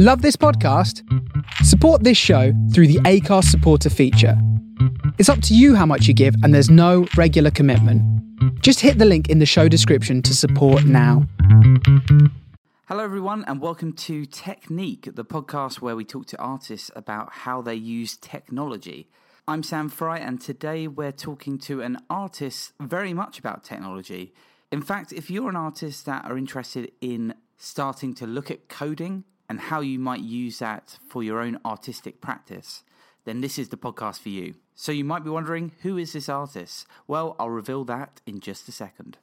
Love this podcast? Support this show through the Acast supporter feature. It's up to you how much you give, and there's no regular commitment. Just hit the link in the show description to support now. Hello, everyone, and welcome to Technique, the podcast where we talk to artists about how they use technology. I'm Sam Fry, and today we're talking to an artist very much about technology. In fact, if you're an artist that are interested in starting to look at coding and how you might use that for your own artistic practice, then this is the podcast for you. So you might be wondering, who is this artist? Well, I'll reveal that in just a second.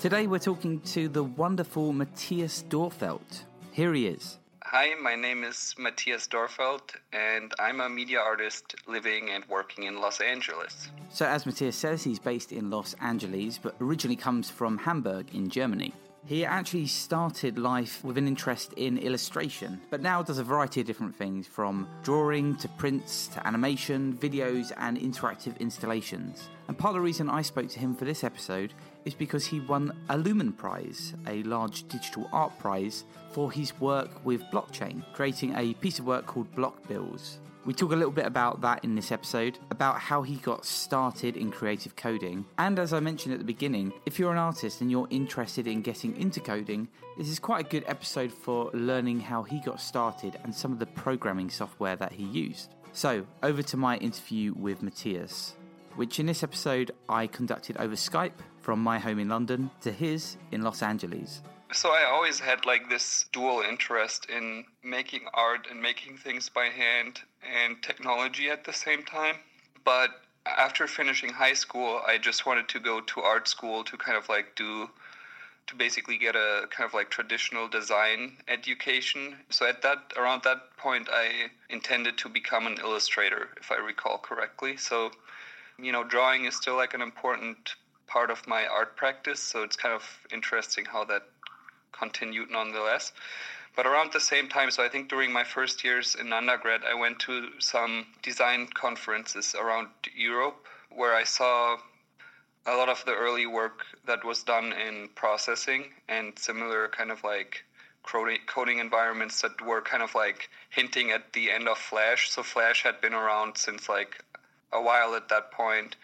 Today we're talking to the wonderful Matthias Dörfelt. Here he is. Hi, my name is Matthias Dörfelt, and I'm a media artist living and working in Los Angeles. So, as Matthias says, he's based in Los Angeles, but originally comes from Hamburg in Germany. He actually started life with an interest in illustration, but now does a variety of different things from drawing to prints to animation, videos, and interactive installations. And part of the reason I spoke to him for this episode is because he won a Lumen Prize, a large digital art prize, for his work with blockchain, creating a piece of work called Block Bills. We talk a little bit about that in this episode, about how he got started in creative coding. And as I mentioned at the beginning, if you're an artist and you're interested in getting into coding, this is quite a good episode for learning how he got started and some of the programming software that he used. So, over to my interview with Matthias, which in this episode I conducted over Skype from my home in London to his in Los Angeles. So I always had like this dual interest in making art and making things by hand and technology at the same time. But after finishing high school, I just wanted to go to art school to kind of like do to basically get a kind of like traditional design education. So at that around that point I intended to become an illustrator if I recall correctly. So you know, drawing is still like an important part of my art practice, so it's kind of interesting how that continued nonetheless. But around the same time, so I think during my first years in undergrad, I went to some design conferences around Europe where I saw a lot of the early work that was done in processing and similar kind of like coding environments that were kind of like hinting at the end of Flash. So Flash had been around since like a while at that point,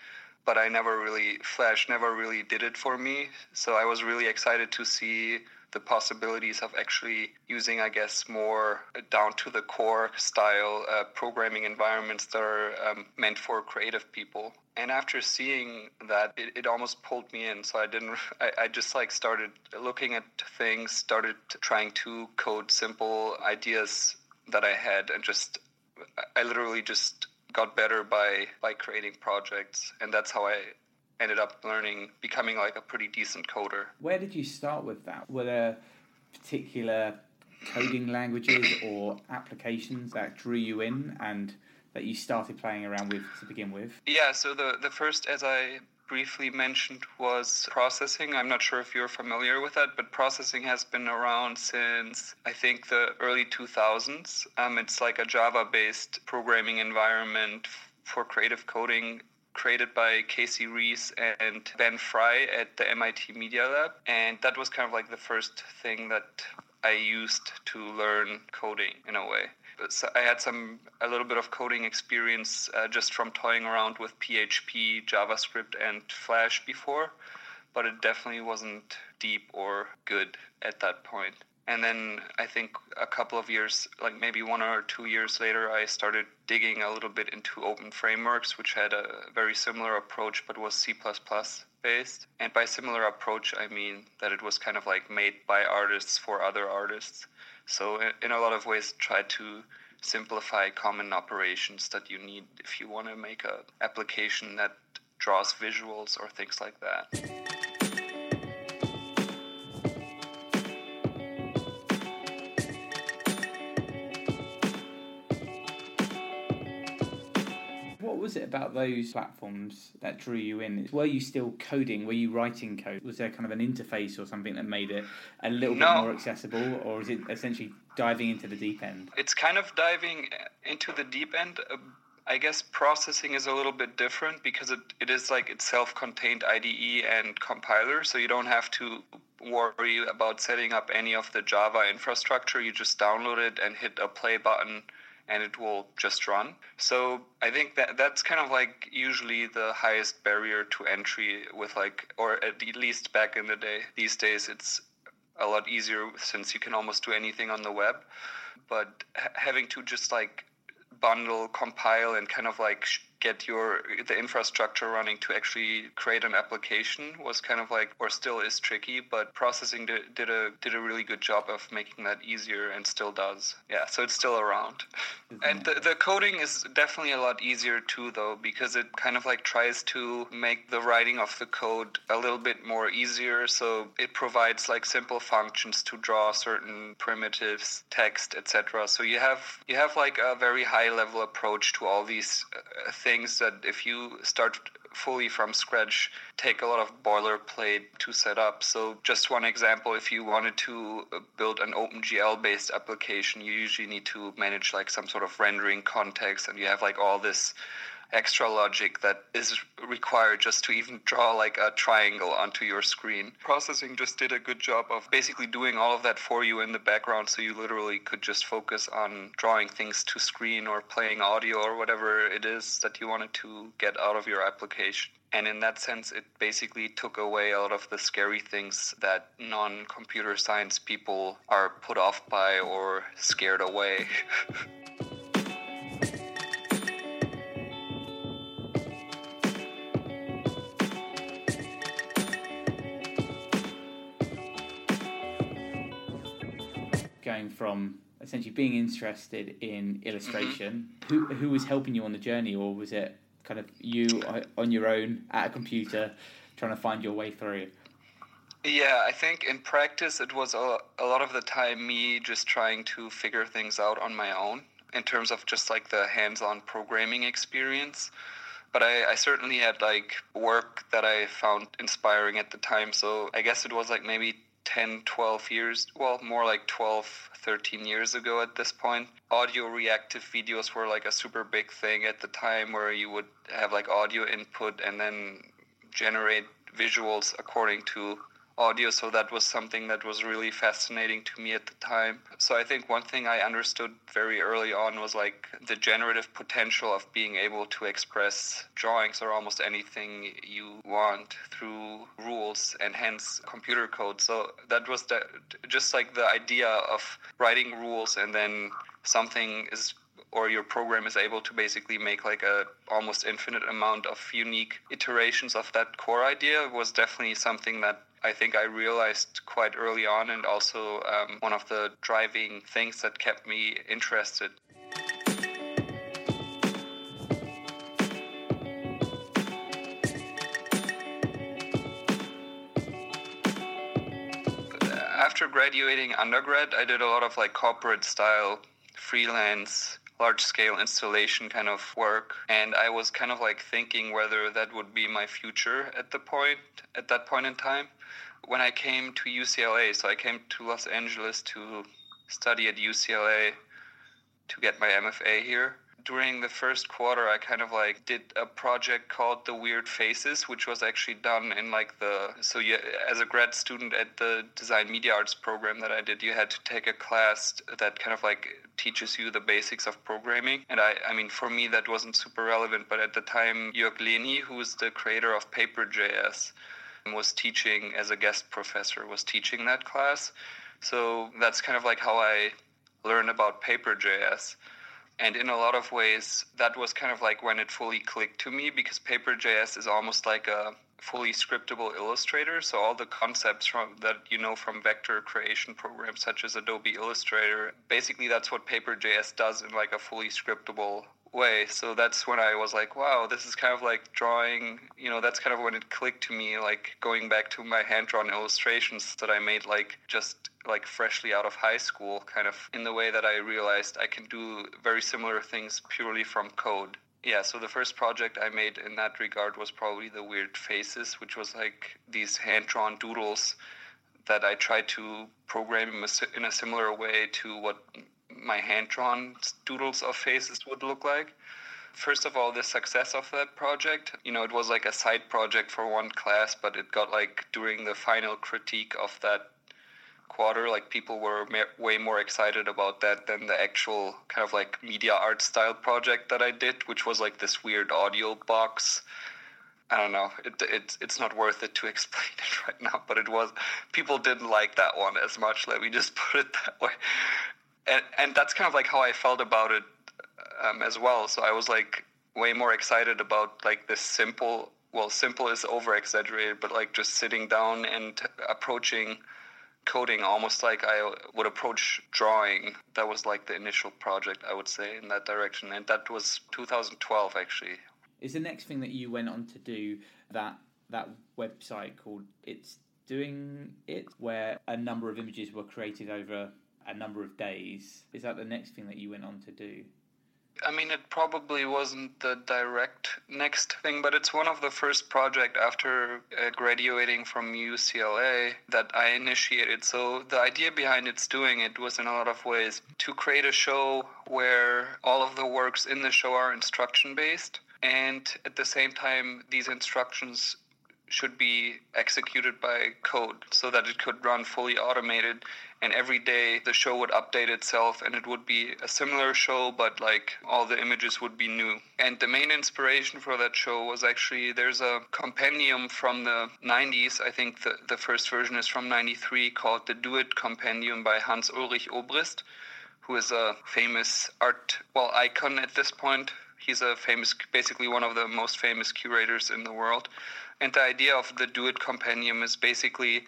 but I never really Flash never really did it for me. So I was really excited to see the possibilities of actually using, I guess, more down to the core style uh, programming environments that are um, meant for creative people. And after seeing that, it, it almost pulled me in. So I didn't, I, I just like started looking at things, started trying to code simple ideas that I had, and just, I literally just got better by by creating projects and that's how i ended up learning becoming like a pretty decent coder. Where did you start with that? Were there particular coding languages or applications that drew you in and that you started playing around with to begin with? Yeah so the the first as i briefly mentioned was processing. I'm not sure if you're familiar with that, but processing has been around since I think the early 2000s. Um, it's like a Java based programming environment for creative coding created by Casey Reas and Ben Fry at the MIT Media Lab. And that was kind of like the first thing that I used to learn coding in a way. So I had some a little bit of coding experience uh, just from toying around with PHP, JavaScript, and Flash before, but it definitely wasn't deep or good at that point. And then I think a couple of years, like maybe one or two years later, I started digging a little bit into open frameworks, which had a very similar approach but was C based. And by similar approach, I mean that it was kind of like made by artists for other artists. So, uh, in a lot of ways, try to simplify common operations that you need if you want to make a application that draws visuals or things like that. Was it about those platforms that drew you in? Were you still coding? Were you writing code? Was there kind of an interface or something that made it a little no. bit more accessible, or is it essentially diving into the deep end? It's kind of diving into the deep end. Uh, I guess processing is a little bit different because it, it is like it's self-contained IDE and compiler, so you don't have to worry about setting up any of the Java infrastructure. You just download it and hit a play button and it will just run. So I think that that's kind of like usually the highest barrier to entry with like, or at least back in the day. These days it's a lot easier since you can almost do anything on the web. But having to just like bundle, compile, and kind of like get your the infrastructure running to actually create an application was kind of like or still is tricky but processing did, did a did a really good job of making that easier and still does. Yeah so it's still around. Mm-hmm. and the, the coding is definitely a lot easier too though because it kind of like tries to make the writing of the code a little bit more easier. So it provides like simple functions to draw certain primitives text etc so you have you have like a very high level approach to all these uh, things things that if you start fully from scratch take a lot of boilerplate to set up. So, just one example if you wanted to uh, build an OpenGL based application, you usually need to manage like some sort of rendering context, and you have like all this extra logic that is required just to even draw like a triangle onto your screen. Processing just did a good job of basically doing all of that for you in the background so you literally could just focus on drawing things to screen or playing audio or whatever it is that you wanted to get out of your application. And in that sense, it basically took away a lot of the scary things that non computer science people are put off by or scared away. from essentially being interested in illustration. Mm-hmm. Who who was helping you on the journey, or was it kind of you on your own at a computer trying to find your way through? Yeah, I think in practice it was a, a lot of the time me just trying to figure things out on my own in terms of just like the hands-on programming experience but I, I, certainly had like work that I found inspiring at the time. So I guess it was like maybe 10, 12 years, well, more like 12, 13 years ago at this point. Audio reactive videos were like a super big thing at the time where you would have like audio input and then generate visuals according to audio so that was something that was really fascinating to me at the time. So i think one thing i understood very early on was like the generative potential of being able to express drawings or almost anything you want through rules and hence computer code. So that was the, just like the idea of writing rules and then something is or your program is able to basically make like a almost infinite amount of unique iterations of that core idea was definitely something that I think I realized quite early on, and also um, one of the driving things that kept me interested. After graduating undergrad, I did a lot of like corporate style freelance large scale installation kind of work and i was kind of like thinking whether that would be my future at the point at that point in time when I came to UCLA, so I came to Los Angeles to study at UCLA to get my MFA here. During the first quarter, I kind of like did a project called The Weird Faces, which was actually done in like the so you as a grad student at the Design Media Arts program that I did, you had to take a class that kind of like teaches you the basics of programming. And I, I mean, for me that wasn't super relevant, but at the time, Jürg Lehni, who's the creator of Paper.js, was teaching as a guest professor, was teaching that class. So that's kind of like how I learned about Paper.js. And in a lot of ways, that was kind of like when it fully clicked to me because Paper.js is almost like a fully scriptable Illustrator. So all the concepts from that you know from vector creation programs such as Adobe Illustrator, basically that's what Paper.js does in like a fully scriptable way. So that's when I was like, wow, this is kind of like drawing, you know, that's kind of when it clicked to me, like going back to my hand drawn illustrations that I made like just like freshly out of high school, kind of in the way that I realized I can do very similar things purely from code. Yeah, so the first project I made in that regard was probably the Weird Faces, which was like these hand drawn doodles that I tried to program in a similar way to what my hand drawn doodles of faces would look like. first of all, the success of that project. You know, it was like a side project for one class, but it got like during the final critique of that quarter, like people were way more excited about that than the actual kind of like media art style project that I did, which was like this weird audio box. I don't know. It, it, it's not worth it to explain it right now, but it was. People didn't like that one as much. Let me just put it that way. And, and that's kind of like how I felt about it um, as well. So I was like way more excited about like this simple. Well, simple is over exaggerated, but like just sitting down and approaching coding almost like I would approach drawing. That was like the initial project, I would say, in that direction. And that was 2012, actually. Is the next thing that you went on to do that that website called It's Doing It, where a number of images were created over a number of days? Is that the next thing that you went on to do? I mean, it probably wasn't the direct next thing, but it's one of the first project after uh, graduating from UCLA that I initiated. So the idea behind it's doing it was in a lot of ways to create a show where all of the works in the show are instruction based and at the same time these instructions should be executed by code so that it could run fully automated and every day the show would update itself and it would be a similar show but like all the images would be new. And the main inspiration for that show was actually there's a compendium from the 90s i think the, the first version is from 93 called the do it compendium by hans ulrich obrist who is a famous art well icon at this point he's a famous basically one of the most famous curators in the world. And the idea of the do it compendium is basically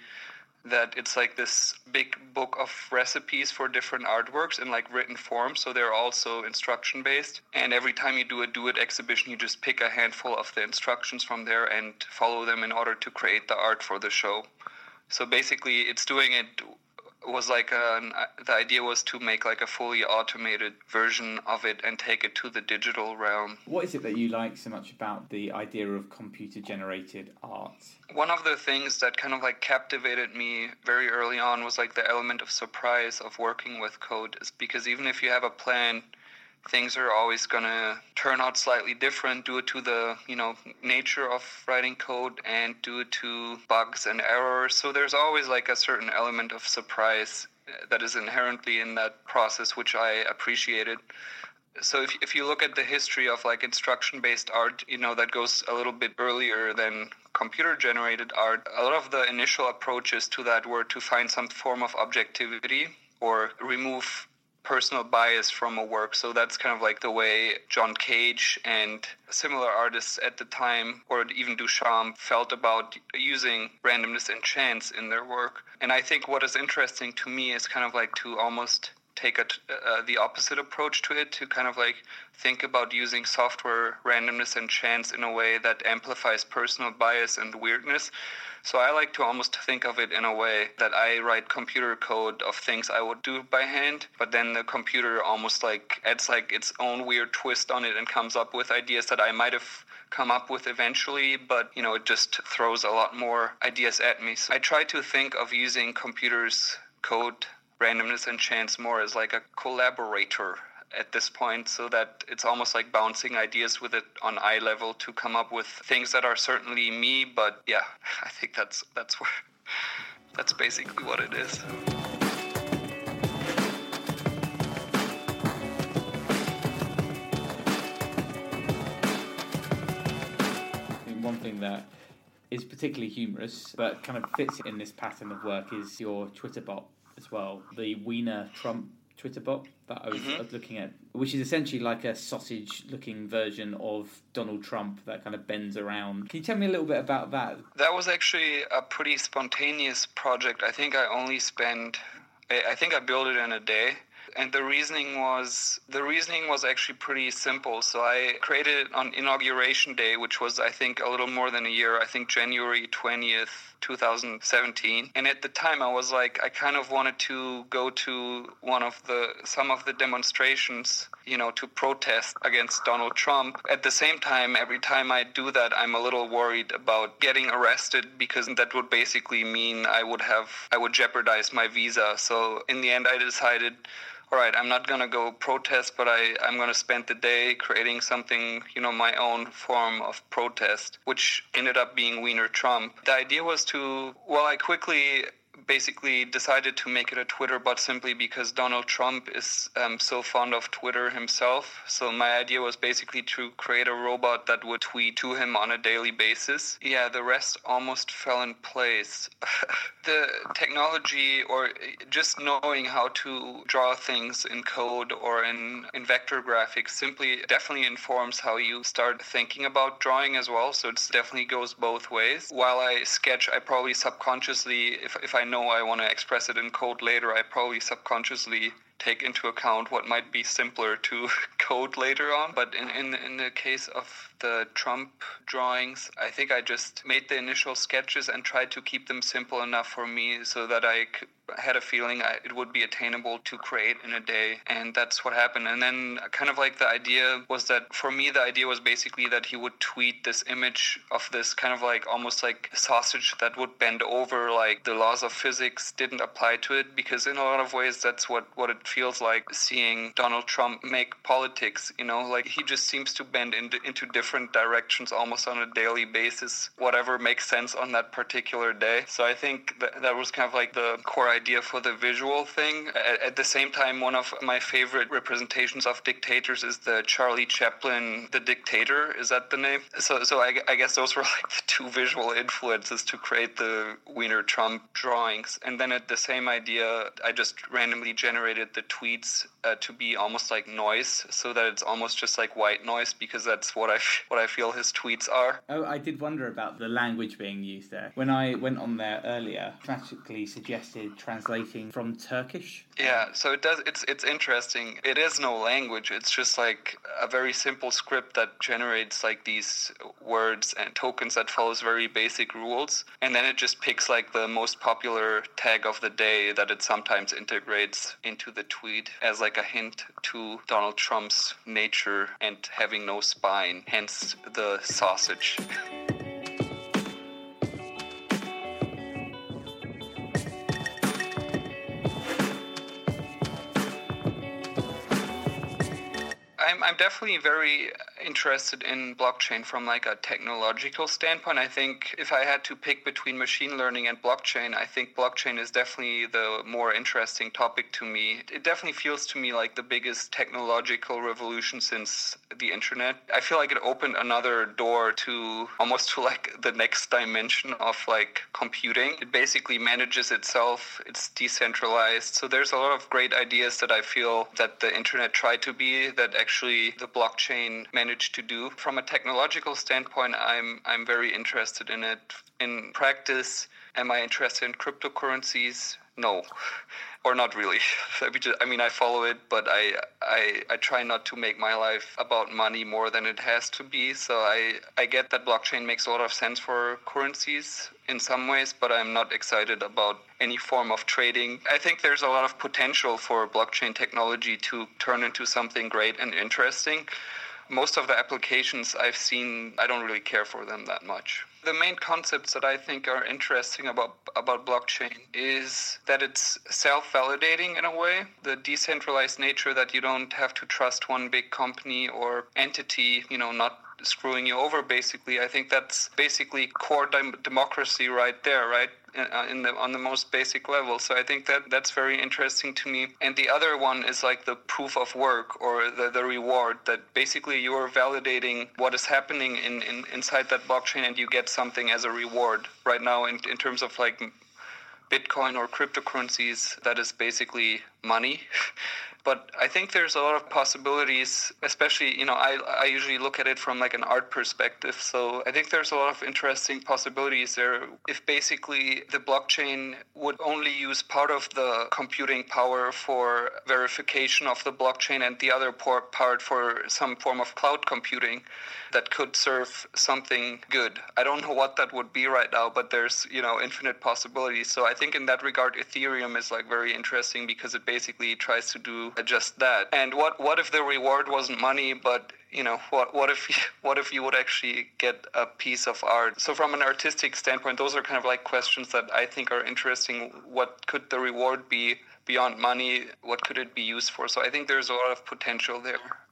that it's like this big book of recipes for different artworks in like written form. So they're also instruction based and every time you do a do it exhibition you just pick a handful of the instructions from there and follow them in order to create the art for the show. So basically it's doing it was like uh, an, uh, the idea was to make like a fully automated version of it and take it to the digital realm. What is it that you like so much about the idea of computer generated art? One of the things that kind of like captivated me very early on was like the element of surprise of working with code is because even if you have a plan things are always going to turn out slightly different due to the you know nature of writing code and due to bugs and errors. So there's always like a certain element of surprise uh, that is inherently in that process which i appreciated. So if, if you look at the history of like instruction based art you know that goes a little bit earlier than computer generated art a lot of the initial approaches to that were to find some form of objectivity or remove personal bias from a work. So that's kind of like the way John Cage and similar artists at the time, or even Duchamp, felt about using randomness and chance in their work. And I think what is interesting to me is kind of like to almost take a, uh, the opposite approach to it to kind of like think about using software randomness and chance in a way that amplifies personal bias and weirdness so I like to almost think of it in a way that I write computer code of things I would do by hand, but then the computer almost like adds like its own weird twist on it and comes up with ideas that I might have come up with eventually, but you know, it just throws a lot more ideas at me. So I try to think of using computers code randomness and chance more as like a collaborator at this point so that it's almost like bouncing ideas with it on eye level to come up with things that are certainly me but yeah i think that's that's where that's basically what it is. One thing that is particularly humorous but kind of fits in this pattern of work is your twitter bot as well. The wiener trump Twitter bot that I was mm-hmm. looking at, which is essentially like a sausage looking version of Donald Trump that kind of bends around. Can you tell me a little bit about that? That was actually a pretty spontaneous project. I think I only spent, I think I built it in a day and the reasoning was the reasoning was actually pretty simple. So i created it on inauguration day which was i think a little more than a year i think january 20th 2017 and at the time i was like i kind of wanted to go to one of the some of the demonstrations you know to protest against donald trump. At the same time every time i do that i'm a little worried about getting arrested because that would basically mean i would have i would jeopardize my visa. So in the end i decided all right, I'm not going to go protest, but I, I'm going to spend the day creating something, you know, my own form of protest, which ended up being Wiener Trump. The idea was to, well, I quickly basically decided to make it a Twitter bot simply because Donald Trump is um, so fond of Twitter himself. So my idea was basically to create a robot that would tweet to him on a daily basis. Yeah, the rest almost fell in place. the technology or just knowing how to draw things in code or in, in vector graphics simply definitely informs how you start thinking about drawing as well. So it definitely goes both ways. While I sketch, I probably subconsciously, if, if I know know I want to express it in code later, I probably subconsciously take into account what might be simpler to code later on. But in, in, in the case of the Trump drawings, I think I just made the initial sketches and tried to keep them simple enough for me so that I had a feeling I, it would be attainable to create in a day. And that's what happened. And then, kind of like the idea was that for me, the idea was basically that he would tweet this image of this kind of like almost like sausage that would bend over, like the laws of physics didn't apply to it, because in a lot of ways, that's what, what it feels like seeing Donald Trump make politics. You know, like he just seems to bend into, into different directions almost on a daily basis, whatever makes sense on that particular day. So I think that, that was kind of like the core idea for the visual thing. At, at the same time, one of my favorite representations of dictators is the Charlie Chaplin, The Dictator. Is that the name? So, so I, I guess those were like the two visual influences to create the Wiener Trump drawings. And then at the same idea, I just randomly generated the tweets uh, to be almost like noise, so that it's almost just like white noise because that's what I what I feel his tweets are. Oh, I did wonder about the language being used there. When I went on there earlier, practically suggested translating from Turkish. Yeah, so it does. It's it's interesting. It is no language. It's just like a very simple script that generates like these words and tokens that follows very basic rules, and then it just picks like the most popular tag of the day that it sometimes integrates into the tweet as like a hint to Donald Trump's nature and having no spine, hence the sausage. Definitely very interested in blockchain from like a technological standpoint. I think if I had to pick between machine learning and blockchain, I think blockchain is definitely the more interesting topic to me. It definitely feels to me like the biggest technological revolution since the internet. I feel like it opened another door to almost to like the next dimension of like computing. It basically manages itself. It's decentralized. So there's a lot of great ideas that I feel that the internet tried to be that actually the blockchain managed to do. From a technological standpoint, I'm I'm very interested in it. In practice, am I interested in cryptocurrencies? No or not really. I mean, I follow it, but I, I, I try not to make my life about money more than it has to be. So I, I get that blockchain makes a lot of sense for currencies in some ways, but I'm not excited about any form of trading. I think there's a lot of potential for blockchain technology to turn into something great and interesting. Most of the applications I've seen, I don't really care for them that much the main concepts that I think are interesting about about blockchain is that it's self-validating in a way. The decentralized nature that you don't have to trust one big company or entity, you know, not screwing you over basically i think that's basically core democracy right there right uh, in the on the most basic level. So I think that that's very interesting to me. And the other one is like the proof of work or the, the reward that basically you are validating what is happening in, in inside that blockchain and you get something as a reward. Right now, in in terms of like Bitcoin or cryptocurrencies, that is basically money. but I think there's a lot of possibilities, especially, you know, I, I usually look at it from like an art perspective. So I think there's a lot of interesting possibilities there. If basically the blockchain would only use part of the computing power for verification of the blockchain and the other part for some form of cloud computing that could serve something good. I don't know what that would be right now, but there's, you know, infinite possibilities. So I think in that regard, Ethereum is like very interesting because it basically tries to do just that. And what what if the reward wasn't money, but you know what what if what if you would actually get a piece of art? So from an artistic standpoint those are kind of like questions that i think are interesting. What could the reward be beyond money? What could it be used for? So i think there's a lot of potential there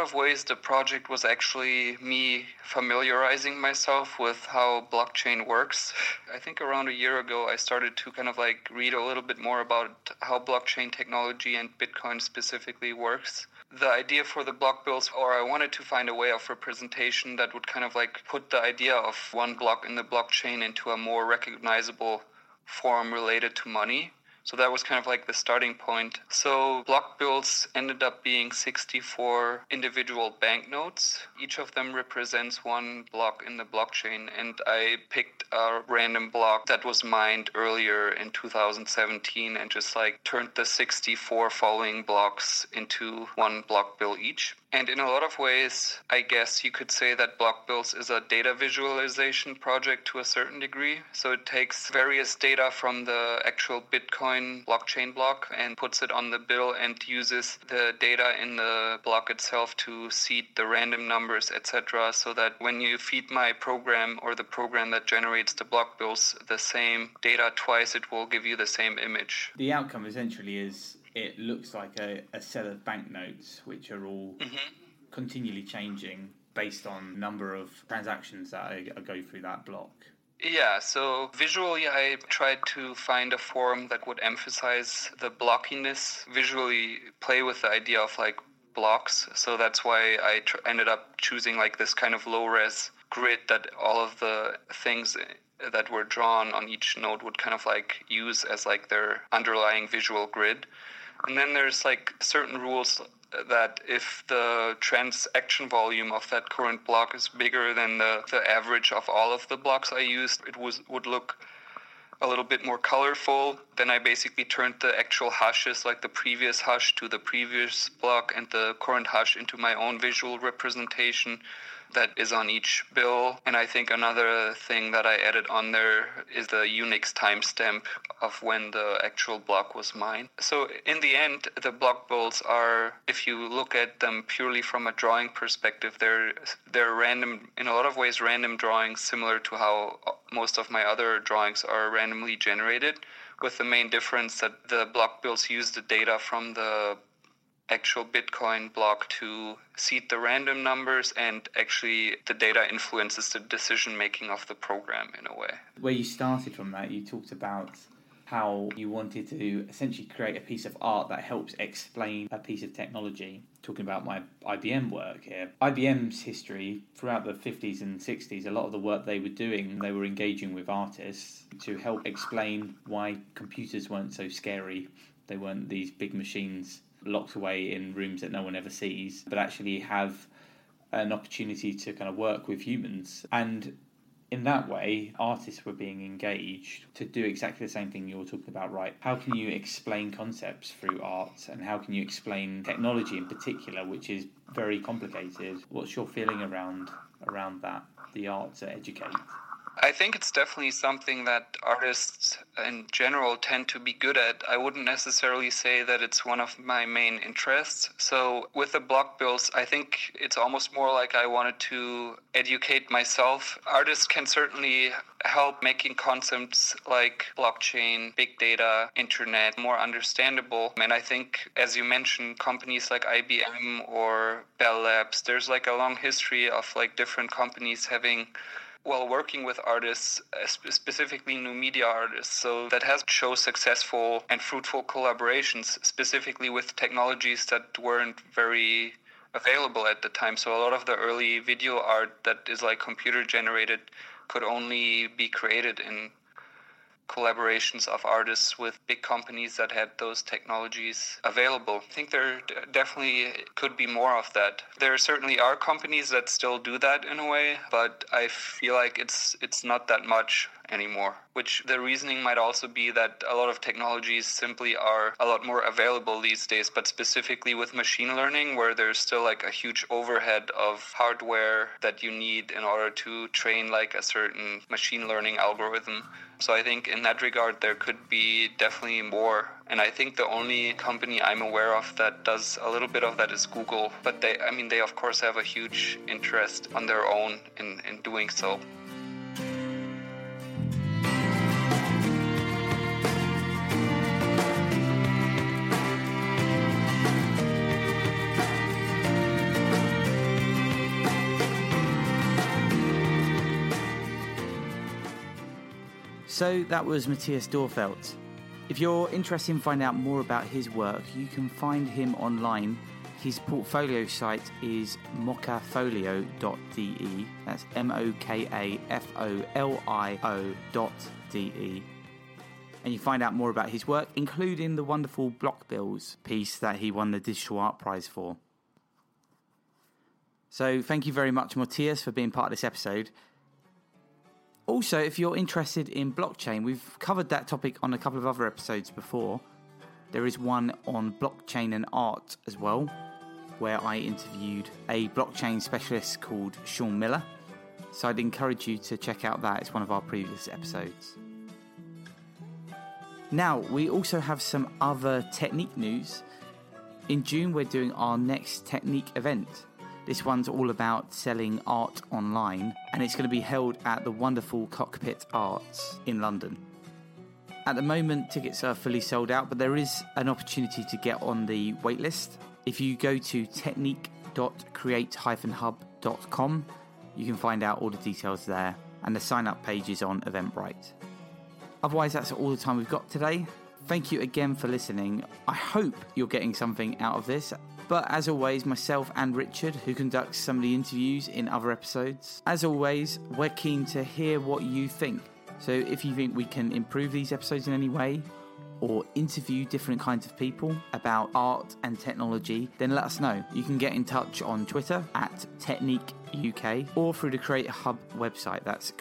lot of ways, the project was actually me familiarizing myself with how blockchain works. I think around a year ago, I started to kind of like read a little bit more about how blockchain technology and Bitcoin specifically works. The idea for the block bills, or I wanted to find a way of representation that would kind of like put the idea of one block in the blockchain into a more recognizable form related to money. So that was kind of like the starting point. So block bills ended up being 64 individual banknotes. Each of them represents one block in the blockchain. And I picked a random block that was mined earlier in 2017 and just like turned the 64 following blocks into one block bill each. And in a lot of ways, I guess you could say that Block Bills is a data visualization project to a certain degree. So it takes various data from the actual Bitcoin blockchain block and puts it on the bill and uses the data in the block itself to seed the random numbers, etc. So that when you feed my program or the program that generates the block bills the same data twice, it will give you the same image. The outcome essentially is it looks like a, a set of banknotes which are all mm-hmm. continually changing based on number of transactions that I, I go through that block. Yeah, so visually, I tried to find a form that would emphasize the blockiness, visually play with the idea of like blocks. So that's why I tr- ended up choosing like this kind of low res grid that all of the things that were drawn on each node would kind of like use as like their underlying visual grid. And then there's like certain rules that if the transaction volume of that current block is bigger than the, the average of all of the blocks I used, it was, would look a little bit more colorful. Then I basically turned the actual hashes, like the previous hash to the previous block, and the current hash into my own visual representation that is on each bill. And I think another thing that I added on there is the Unix timestamp of when the actual block was mined. So in the end, the block bills are, if you look at them purely from a drawing perspective, they're they're random in a lot of ways random drawings, similar to how most of my other drawings are randomly generated. With the main difference that the block bills use the data from the actual Bitcoin block to seed the random numbers, and actually the data influences the decision making of the program in a way. Where you started from that, you talked about how you wanted to essentially create a piece of art that helps explain a piece of technology. Talking about my IBM work here. IBM's history throughout the 50s and 60s, a lot of the work they were doing, they were engaging with artists to help explain why computers weren't so scary. They weren't these big machines locked away in rooms that no one ever sees, but actually have an opportunity to kind of work with humans. And in that way, artists were being engaged to do exactly the same thing you're talking about, right? How can you explain concepts through art, and how can you explain technology in particular, which is very complicated? What's your feeling around around that? The art to educate. I think it's definitely something that artists in general tend to be good at. I wouldn't necessarily say that it's one of my main interests. So with the block bills, I think it's almost more like I wanted to educate myself. Artists can certainly help making concepts like blockchain, big data, internet more understandable. And I think, as you mentioned, companies like IBM or Bell Labs, there's like a long history of like different companies having while working with artists, uh, specifically new media artists. So that has shown successful and fruitful collaborations, specifically with technologies that weren't very available at the time. So a lot of the early video art that is like computer generated could only be created in collaborations of artists with big companies that had those technologies available. I think there definitely could be more of that. There certainly are companies that still do that in a way, but I feel like it's it's not that much anymore. Which the reasoning might also be that a lot of technologies simply are a lot more available these days, but specifically with machine learning, where there's still like a huge overhead of hardware that you need in order to train like a certain machine learning algorithm. So I think in that regard, there could be definitely more. And I think the only company I'm aware of that does a little bit of that is Google. But they, I mean, they of course have a huge interest on their own in, in doing so. So that was Matthias Dörfelt. If you're interested in finding out more about his work, you can find him online. His portfolio site is mokafolio.de. That's M O K A F O L I O dot D E. And you find out more about his work, including the wonderful Block Bills piece that he won the Digital Art Prize for. So, thank you very much, Matthias, for being part of this episode. Also, if you're interested in blockchain, we've covered that topic on a couple of other episodes before. There is one on blockchain and art as well, where I interviewed a blockchain specialist called Sean Miller. So I'd encourage you to check out that. It's one of our previous episodes. Now, we also have some other technique news. In June, we're doing our next technique event. This one's all about selling art online, and it's going to be held at the wonderful Cockpit Arts in London. At the moment, tickets are fully sold out, but there is an opportunity to get on the waitlist. If you go to technique.create-hub.com, you can find out all the details there, and the sign up page is on Eventbrite. Otherwise, that's all the time we've got today. Thank you again for listening. I hope you're getting something out of this. But as always, myself and Richard, who conducts some of the interviews in other episodes, as always, we're keen to hear what you think. So if you think we can improve these episodes in any way, or interview different kinds of people about art and technology, then let us know. You can get in touch on Twitter at Technique UK or through the Create Hub website. That's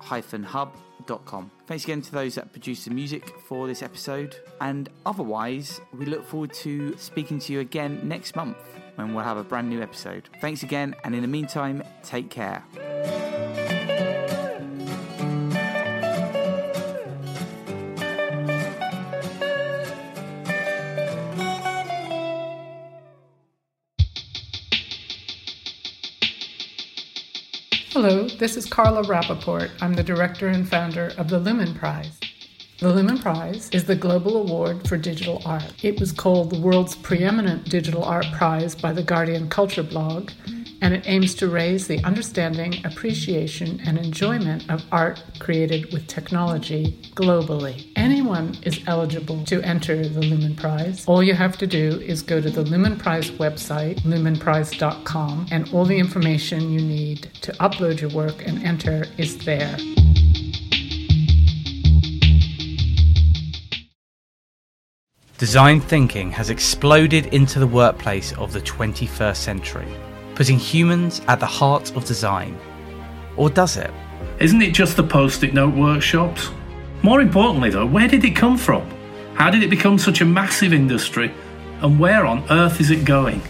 create-hub.com Thanks again to those that produced the music for this episode. And otherwise, we look forward to speaking to you again next month when we'll have a brand new episode. Thanks again, and in the meantime, take care. This is Carla Rapoport. I'm the director and founder of the Lumen Prize. The Lumen Prize is the global award for digital art. It was called the world's preeminent digital art prize by the Guardian Culture blog, and it aims to raise the understanding, appreciation, and enjoyment of art created with technology globally. Anyone is eligible to enter the Lumen Prize. All you have to do is go to the Lumen Prize website, lumenprize.com, and all the information you need to upload your work and enter is there. Design thinking has exploded into the workplace of the 21st century, putting humans at the heart of design. Or does it? Isn't it just the post it note workshops? More importantly, though, where did it come from? How did it become such a massive industry? And where on earth is it going?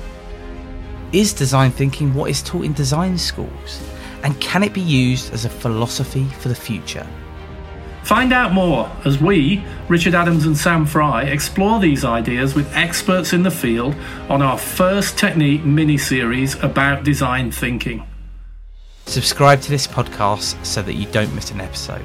Is design thinking what is taught in design schools? And can it be used as a philosophy for the future? Find out more as we, Richard Adams and Sam Fry, explore these ideas with experts in the field on our first technique mini series about design thinking. Subscribe to this podcast so that you don't miss an episode.